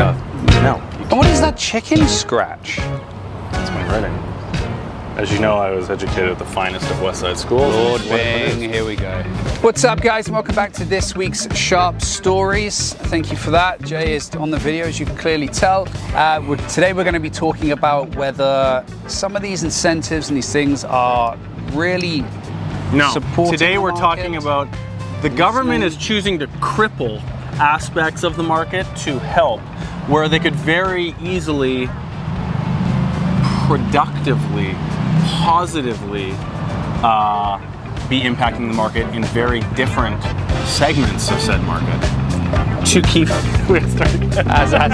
Uh, no, And what is that chicken scratch? that's my writing. As you know, I was educated at the finest of West Side schools. Lord Bing, here we go. What's up, guys, and welcome back to this week's Sharp Stories. Thank you for that. Jay is on the video, as you can clearly tell. Uh, we're, today, we're going to be talking about whether some of these incentives and these things are really No, supporting today we're market. talking about the government is choosing to cripple aspects of the market to help where they could very easily, productively, positively uh, be impacting the market in very different segments of said market. To keep, As, as,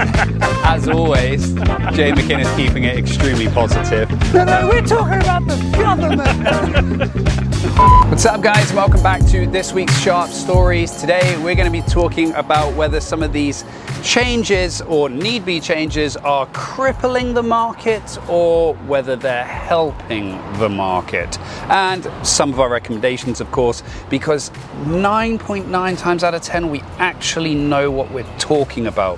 as always, Jay McInnes is keeping it extremely positive. No, no, we're talking about the government. What's up, guys? Welcome back to this week's Sharp Stories. Today, we're going to be talking about whether some of these changes or need be changes are crippling the market or whether they're helping the market. And some of our recommendations, of course, because 9.9 times out of 10, we actually know what we're talking about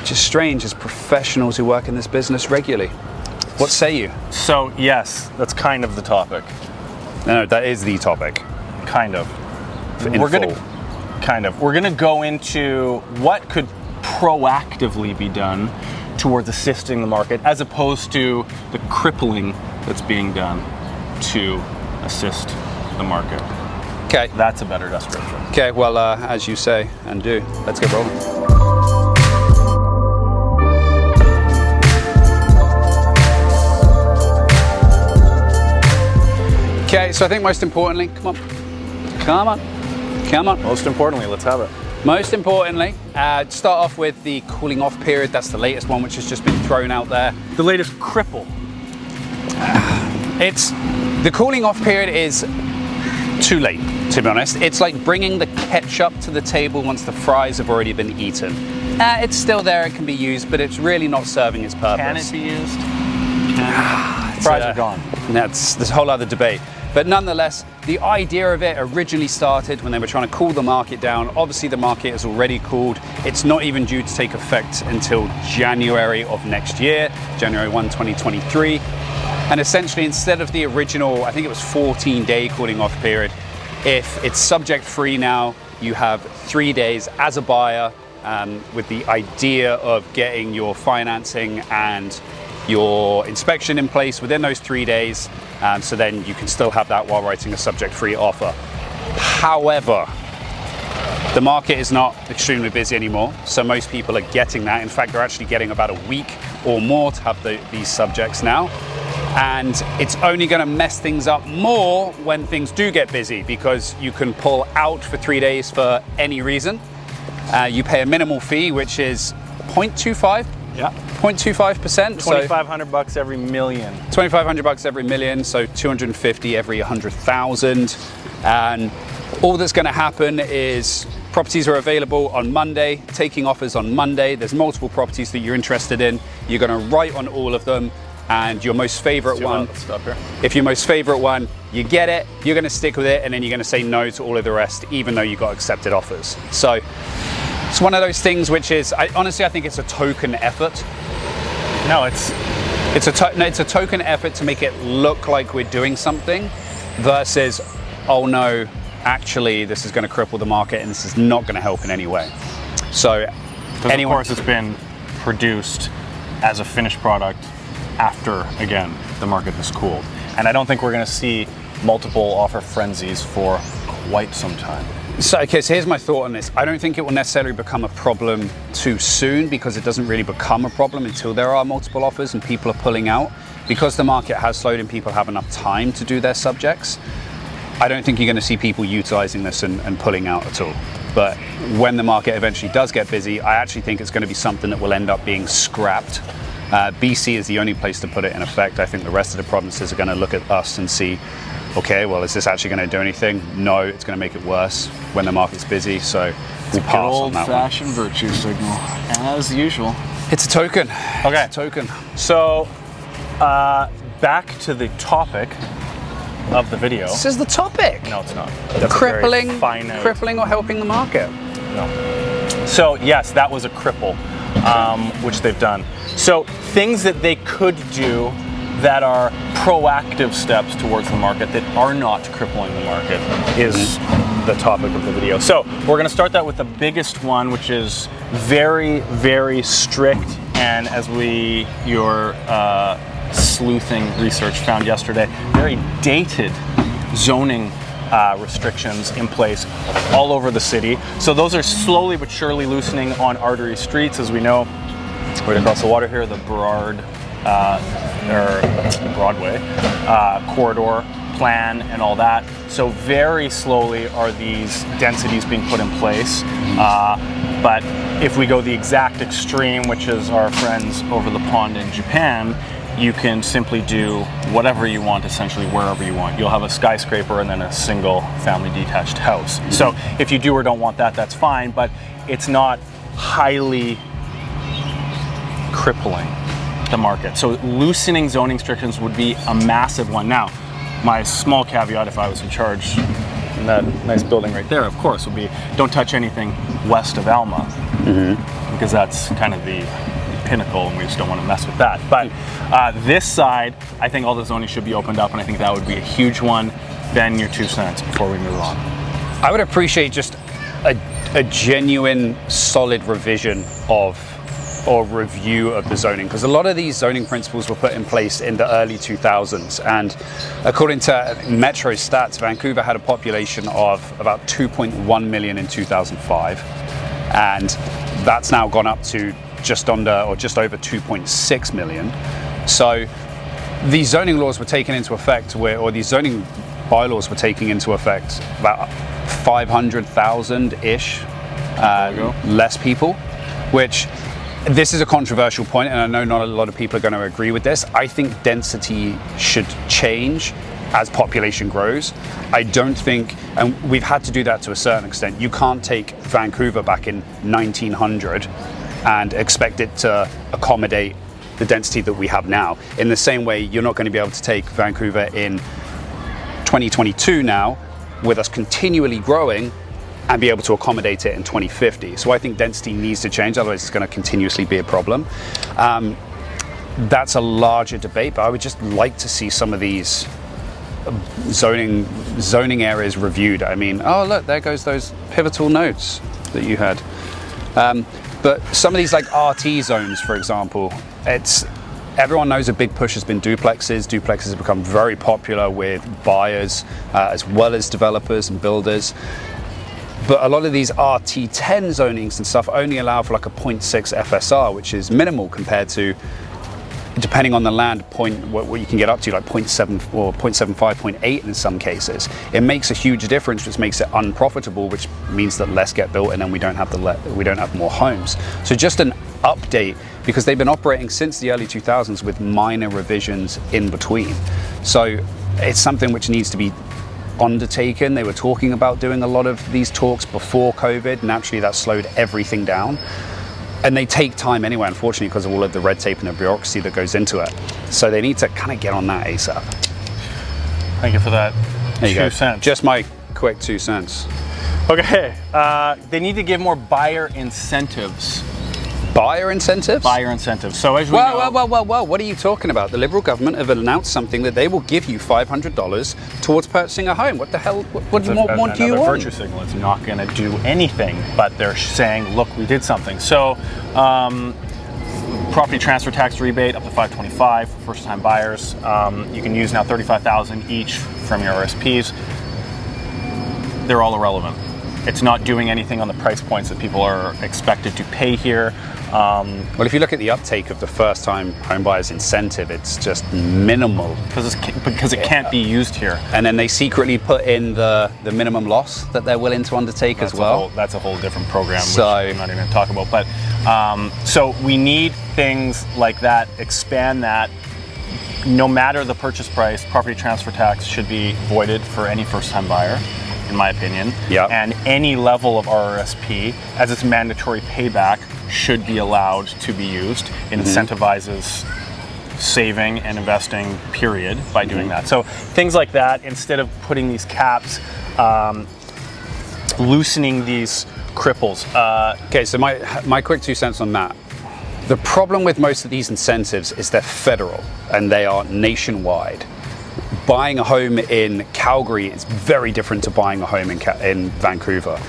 which is strange as professionals who work in this business regularly. What say you? so yes, that's kind of the topic. No, no, that is the topic. Kind of. In we're gonna kind of we're gonna go into what could proactively be done towards assisting the market as opposed to the crippling that's being done to assist the market. Okay. That's a better description. Okay. Well, uh, as you say and do, let's get rolling. Okay. So I think most importantly, come on, come on, come on. Most importantly, let's have it. Most importantly, uh, start off with the cooling off period. That's the latest one, which has just been thrown out there. The latest cripple. It's the cooling off period is too late, to be honest. It's like bringing the ketchup to the table once the fries have already been eaten. Uh, it's still there, it can be used, but it's really not serving its purpose. Can it be used? Can it? Fries uh, are gone. That's this whole other debate. But nonetheless, the idea of it originally started when they were trying to cool the market down. Obviously, the market is already cooled. It's not even due to take effect until January of next year, January 1, 2023. And essentially, instead of the original, I think it was 14 day cooling off period, if it's subject free now, you have three days as a buyer um, with the idea of getting your financing and your inspection in place within those three days. Um, so then you can still have that while writing a subject free offer. However, the market is not extremely busy anymore, so most people are getting that. In fact, they're actually getting about a week or more to have the, these subjects now. And it's only going to mess things up more when things do get busy because you can pull out for three days for any reason. Uh, you pay a minimal fee, which is 0.25, Yeah. 0.25%. so- 2,500 bucks every million. 2500 bucks every million so 250 every 100000 and all that's going to happen is properties are available on monday taking offers on monday there's multiple properties that you're interested in you're going to write on all of them and your most favorite one. Stop here. if your most favorite one you get it you're going to stick with it and then you're going to say no to all of the rest even though you got accepted offers so it's one of those things which is I, honestly i think it's a token effort No, it's it's a to- no, it's a token effort to make it look like we're doing something, versus, oh no, actually this is going to cripple the market and this is not going to help in any way. So, anyone, of course it's been produced as a finished product after, again, the market has cooled. And I don't think we're going to see multiple offer frenzies for quite some time. So, okay, so here's my thought on this. I don't think it will necessarily become a problem too soon because it doesn't really become a problem until there are multiple offers and people are pulling out. Because the market has slowed and people have enough time to do their subjects, I don't think you're going to see people utilizing this and, and pulling out at all. But when the market eventually does get busy, I actually think it's going to be something that will end up being scrapped. Uh, BC is the only place to put it in effect. I think the rest of the provinces are going to look at us and see, okay, well, is this actually going to do anything? No, it's going to make it worse when the market's busy. So we'll pass on that one. old-fashioned virtue signal, as usual. It's a token. Okay. It's a token. So, uh, back to the topic of the video. This is the topic. No, it's not. That's crippling, crippling or helping the market. No. So yes, that was a cripple. um, which they've done. So things that they could do that are proactive steps towards the market that are not crippling the market is the topic of the video. So we're going to start that with the biggest one, which is very, very strict, and as we your uh, sleuthing research found yesterday, very dated zoning uh, restrictions in place all over the city. So those are slowly but surely loosening on artery streets, as we know. Right across the water here, the Burrard uh, or Broadway uh, corridor plan and all that. So very slowly are these densities being put in place. Uh, but if we go the exact extreme, which is our friends over the pond in Japan, you can simply do whatever you want essentially wherever you want. You'll have a skyscraper and then a single family detached house. So if you do or don't want that, that's fine, but it's not highly crippling the market. So loosening zoning restrictions would be a massive one. Now, my small caveat if I was in charge in that nice building right there, of course, would be don't touch anything west of Alma because that's kind of the pinnacle and we just don't want to mess with that. But uh, this side, I think all the zoning should be opened up and I think that would be a huge one. Then your two cents before we move on. I would appreciate just a, a genuine, solid revision of or review of the zoning because a lot of these zoning principles were put in place in the early 2000s and according to metro stats vancouver had a population of about 2.1 million in 2005 and that's now gone up to just under or just over 2.6 million. So these zoning laws were taken into effect where or these zoning bylaws were taking into effect about 500,000 ish uh, less people which this is a controversial point, and I know not a lot of people are going to agree with this. I think density should change as population grows. I don't think, and we've had to do that to a certain extent. You can't take Vancouver back in 1900 and expect it to accommodate the density that we have now. In the same way, you're not going to be able to take Vancouver in 2022 now, with us continually growing and be able to accommodate it in 2050. So I think density needs to change, otherwise it's going to continuously be a problem. Um, that's a larger debate, but I would just like to see some of these um, zoning zoning areas reviewed. I mean, oh look, there goes those pivotal notes that you had. Um, but some of these like RT zones, for example, it's everyone knows a big push has been duplexes. Duplexes have become very popular with buyers uh, as well as developers and builders. But a lot of these RT10 zonings and stuff only allow for like a 0.6 FSR, which is minimal compared to, depending on the land, point what, what you can get up to, like 0.7 or 0.75, 0.8 in some cases. It makes a huge difference, which makes it unprofitable, which means that less get built, and then we don't have the le- we don't have more homes. So just an update because they've been operating since the early 2000s with minor revisions in between. So it's something which needs to be undertaken. They were talking about doing a lot of these talks before COVID. Naturally, that slowed everything down. And they take time anyway, unfortunately, because of all of the red tape and the bureaucracy that goes into it. So they need to kind of get on that ASAP. Thank you for that. There you two go. cents. Just my quick two cents. okay. Uh, they need to give more buyer incentives. Buyer incentives? Buyer incentives. So as we Well, know, well, well, well, well, what are you talking about? The Liberal government have announced something that they will give you $500 towards purchasing a home. What the hell? What, what, It's a- what, what do you another want? virtue signal. It's not going to do anything, but they're saying, "Look, we did something." So, um, property transfer tax rebate up to 525 for first-time buyers. Um, you can use now 35,000 each from your RSPs. They're all irrelevant. It's not doing anything on the price points that people are expected to pay here. Um, Well, if you look at the uptake of the first time home buyers incentive, it's just minimal. because, it's, because it can't be used here. And then they secretly put in the, the minimum loss that they're willing to undertake That's as well. whole, that's a whole different program, So- which I'm not even going to talk about. But um, so we need things like that, expand that. No matter the purchase price, property transfer tax should be voided for any first-time buyer, in my opinion. Yeah. And any level of RRSP, as its mandatory payback, should be allowed to be used. It incentivizes saving and investing period by doing that so things like that instead of putting these caps um, loosening these cripples uh, Okay, so my my quick two cents on that. The problem with most of these incentives is they're federal and they are nationwide. Buying a home in Calgary is very different to buying a home in, Ca- in Vancouver.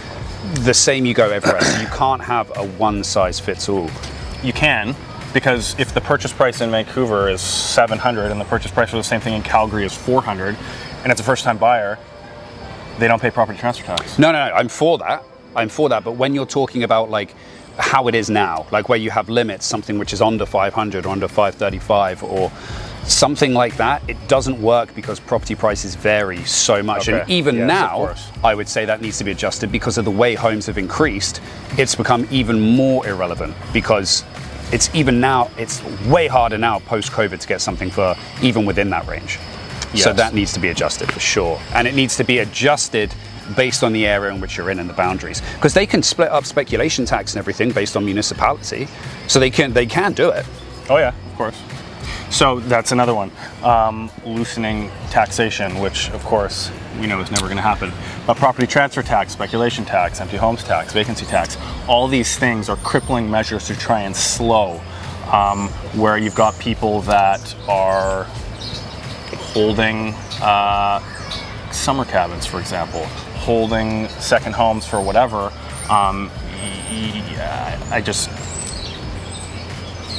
The same you go everywhere. So you can't have a one size fits all. You can, because if the purchase price in Vancouver is 700 and the purchase price for the same thing in Calgary is 400, and it's a first-time buyer, they don't pay property transfer tax. No, no, no. I'm for that. I'm for that. But when you're talking about like how it is now, like where you have limits, something which is under 500 or under 535 or something like that, it doesn't work because property prices vary so much. And even Yes, now. I would say that needs to be adjusted because of the way homes have increased. It's become even more irrelevant because it's even now, it's way harder now post COVID to get something for even within that range. So that needs to be adjusted for sure. And it needs to be adjusted based on the area in which you're in and the boundaries. Because they can split up speculation tax and everything based on municipality. So they can they can do it. Oh yeah, of course. So that's another one. Um, loosening taxation, which of course we know is never going to happen. But property transfer tax, speculation tax, empty homes tax, vacancy tax, all these things are crippling measures to try and slow. Um, where you've got people that are holding uh, summer cabins, for example, holding second homes for whatever. Um, y- y- I just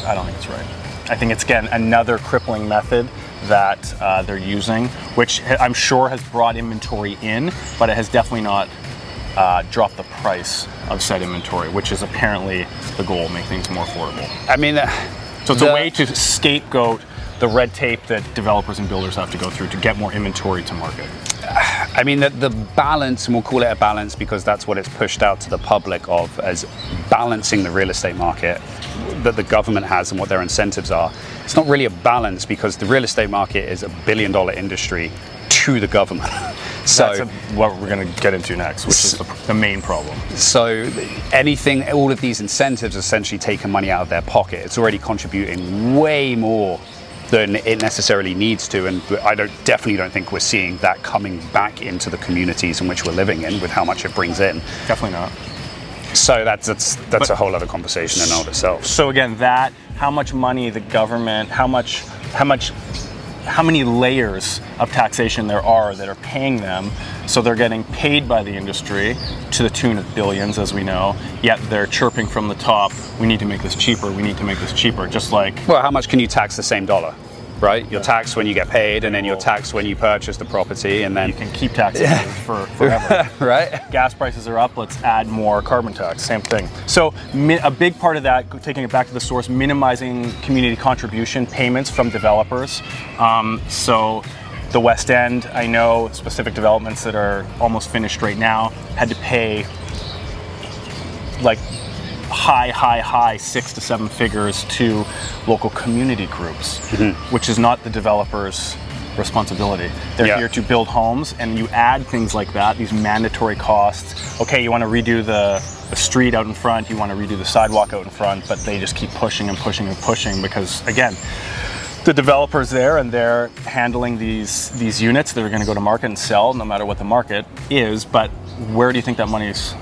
I don't think it's right. I think it's again another crippling method that uh, they're using, which I'm sure has brought inventory in, but it has definitely not uh, dropped the price of said inventory, which is apparently the goal, make things more affordable. I mean, uh, So it's the- a way to scapegoat the red tape that developers and builders have to go through to get more inventory to market. I mean, the, the balance, and we'll call it a balance because that's what it's pushed out to the public of as balancing the real estate market that the government has and what their incentives are. It's not really a balance because the real estate market is a billion dollar industry to the government. so, That's a- what we're going to get into next, which is the, the main problem. so anything, all of these incentives essentially taking money out of their pocket. It's already contributing way more than it necessarily needs to, and I don't definitely don't think we're seeing that coming back into the communities in which we're living in with how much it brings in. Definitely not. So that's that's that's But- a whole other conversation in and of itself. So again, that how much money the government, how much, how much, how many layers of taxation there are that are paying them. So they're getting paid by the industry to the tune of billions, as we know. Yet they're chirping from the top. We need to make this cheaper. We need to make this cheaper. Just like Well, how much can you tax the same dollar? Right? You're taxed when you get paid, and then you're taxed when you purchase the property, and then you can keep taxing it for forever. right. gas prices are up, let's add more carbon tax. Same thing. So, a big part of that, taking it back to the source, minimizing community contribution payments from developers. Um, so, the West End, I know specific developments that are almost finished right now had to pay like high, high, high six to seven figures to local community groups, mm-hmm. which is not the developer's responsibility. They're Yeah. here to build homes, and you add things like that, these mandatory costs. Okay, you want to redo the, the street out in front, you want to redo the sidewalk out in front, but they just keep pushing and pushing and pushing because, again, the developers there and they're handling these these units that are going to go to market and sell no matter what the market is but where do you think that money's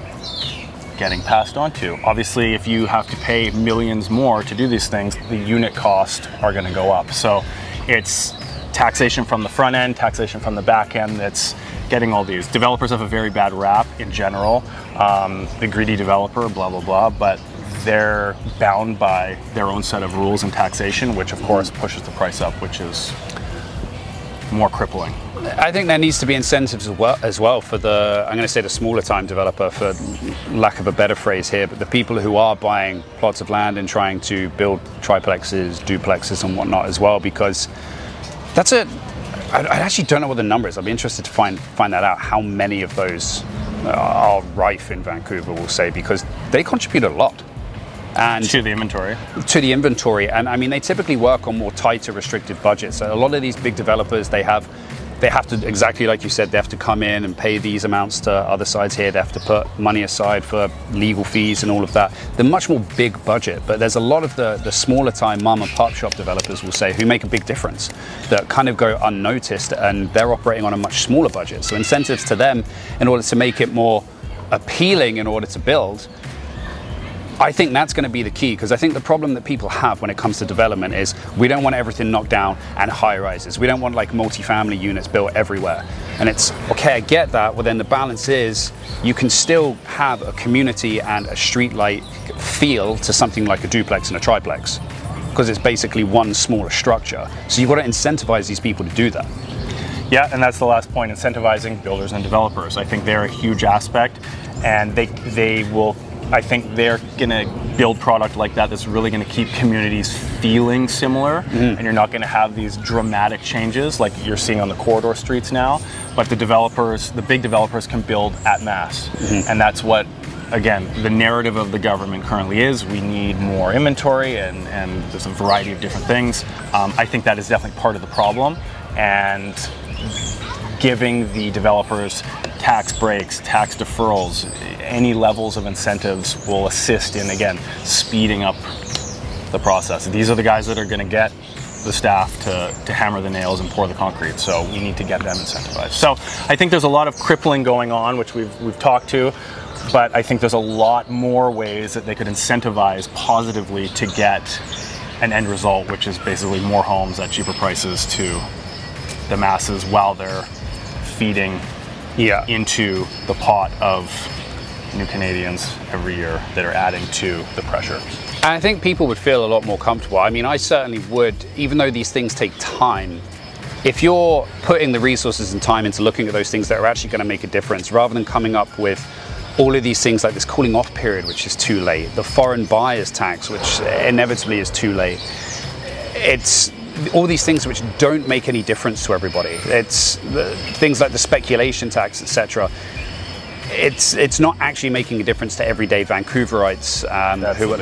getting passed on to. Obviously if you have to pay millions more to do these things the unit costs are going to go up. So it's taxation from the front end taxation from the back end that's getting all these. Developers have a very bad rap in general um, the greedy developer blah blah blah but they're bound by their own set of rules and taxation, which of course pushes the price up, which is more crippling. I think there needs to be incentives as well, as well for the, I'm going to say the smaller time developer, for lack of a better phrase here, but the people who are buying plots of land and trying to build triplexes, duplexes, and whatnot as well, because that's a, I, actually don't know what the number is. I'd be interested to find find that out. How many of those are rife in Vancouver? We'll say because they contribute a lot. And To the inventory. to the inventory. And i mean they typically work on more tighter restricted budgets. So a lot of these big developers they have they have to exactly like you said they have to come in and pay these amounts to other sides here. They have to put money aside for legal fees and all of that. They're much more big budget but there's a lot of the, the smaller time mom and pop shop developers will say who make a big difference that kind of go unnoticed and they're operating on a much smaller budget. So incentives to them in order to make it more appealing in order to build I think that's going to be the key because I think the problem that people have when it comes to development is we don't want everything knocked down and high rises. We don't want like multi-family units built everywhere. And it's okay, I get that. Well, then the balance is you can still have a community and a streetlight feel to something like a duplex and a triplex because it's basically one smaller structure. So you've got to incentivize these people to do that. Yeah, and that's the last point: incentivizing builders and developers. I think they're a huge aspect, and they they will. I think they're going to build product like that that's really going to keep communities feeling similar, and you're not going to have these dramatic changes like you're seeing on the corridor streets now. But the developers, the big developers, can build at mass, and that's what again, the narrative of the government currently is we need more inventory and, and there's a variety of different things. Um, I think that is definitely part of the problem. And giving the developers tax breaks, tax deferrals, any levels of incentives will assist in, again, speeding up the process. These are the guys that are going to get the staff to, to hammer the nails and pour the concrete. So we need to get them incentivized. So I think there's a lot of crippling going on, which we've, we've talked to, but I think there's a lot more ways that they could incentivize positively to get an end result, which is basically more homes at cheaper prices to the masses while they're feeding Yeah. into the pot of new Canadians every year that are adding to the pressure. I think people would feel a lot more comfortable. I mean, I certainly would, even though these things take time. If you're putting the resources and time into looking at those things that are actually going to make a difference, rather than coming up with all of these things like this cooling off period, which is too late, the foreign buyers tax, which inevitably is too late, it's all these things which don't make any difference to everybody. It's the, things like the speculation tax, etc. It's it's not actually making a difference to everyday Vancouverites um, who are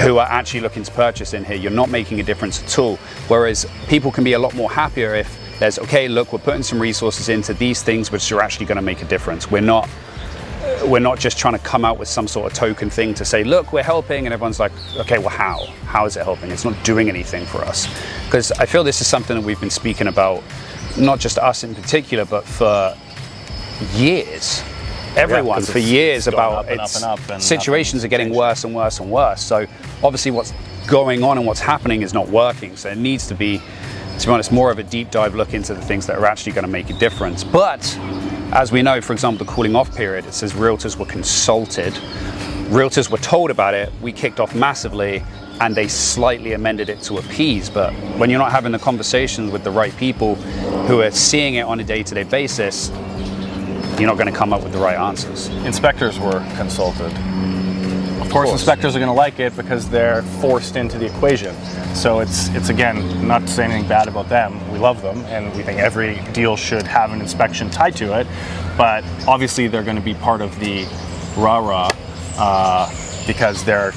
who are actually looking to purchase in here. You're not making a difference at all. Whereas people can be a lot more happier if there's okay, look, we're putting some resources into these things which are actually going to make a difference. We're not we're not just trying to come out with some sort of token thing to say, look, we're helping, and everyone's like, okay, well, how? How is it helping? It's not doing anything for us. Because I feel this is something that we've been speaking about, not just us in particular, but for years. Everyone 'cause for years about up and up and up and situations are getting worse and worse and worse. So obviously, what's going on and what's happening is not working. So it needs to be, to be honest, more of a deep dive look into the things that are actually going to make a difference. But as we know, for example, the cooling off period, it says realtors were consulted, realtors were told about it. We kicked off massively. And they slightly amended it to appease. But when you're not having the conversations with the right people who are seeing it on a day to day basis, you're not going to come up with the right answers. Inspectors were consulted. Of course, course. inspectors are going to like it because they're forced into the equation. So it's it's again not to say anything bad about them. We love them, and we think every deal should have an inspection tied to it. But obviously, they're going to be part of the rah rah uh, because they're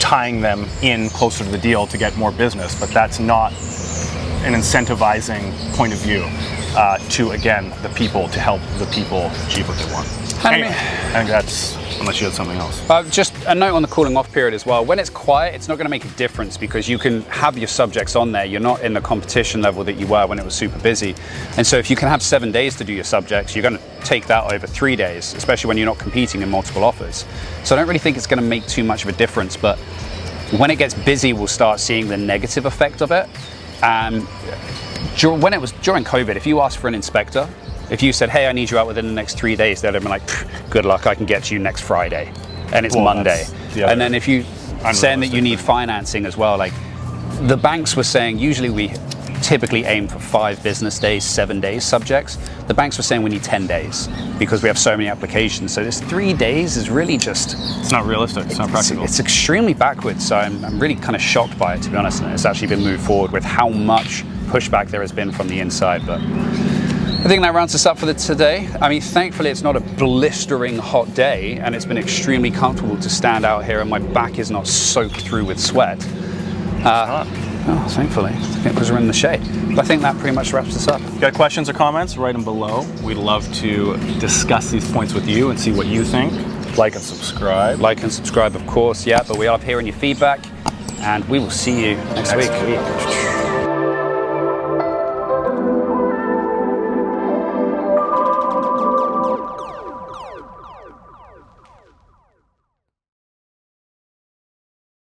tying them in closer to the deal to get more business. But that's not an incentivizing point of view uh, to again the people to help the people achieve what they want. I Anyway, mean- I think that's unless you had something else. Uh, just a note on the cooling off period as well. When it's quiet, it's not going to make a difference because you can have your subjects on there. You're not in the competition level that you were when it was super busy. And so if you can have seven days to do your subjects, you're going to take that over three days, especially when you're not competing in multiple offers. So I don't really think it's going to make too much of a difference. But when it gets busy, we'll start seeing the negative effect of it. Um, when it was during COVID, if you asked for an inspector, if you said, "Hey, I need you out within the next three days," they'd have been like, "Good luck, I can get you next Friday," and it's Well, Monday. And then if you saying that you need financing as well, like the banks were saying, usually we typically aim for five business days, seven days subjects. The banks were saying we need ten days because we have so many applications. So this three days is really just It's not realistic. It's not practical. it's extremely backwards. So I'm, I'm really kind of shocked by it, to be honest. And it's actually been moved forward with how much pushback there has been from the inside. But I think that rounds us up for the today. I mean, thankfully, it's not a blistering hot day, and it's been extremely comfortable to stand out here, and my back is not soaked through with sweat. Uh, oh, thankfully, because we're in the shade. But I think that pretty much wraps us up. Got questions or comments? Write them below. We'd love to discuss these points with you and see what you think. Like and subscribe. Like and subscribe, of course, yeah, but we love hearing your feedback, and we will see you next, Next week. week.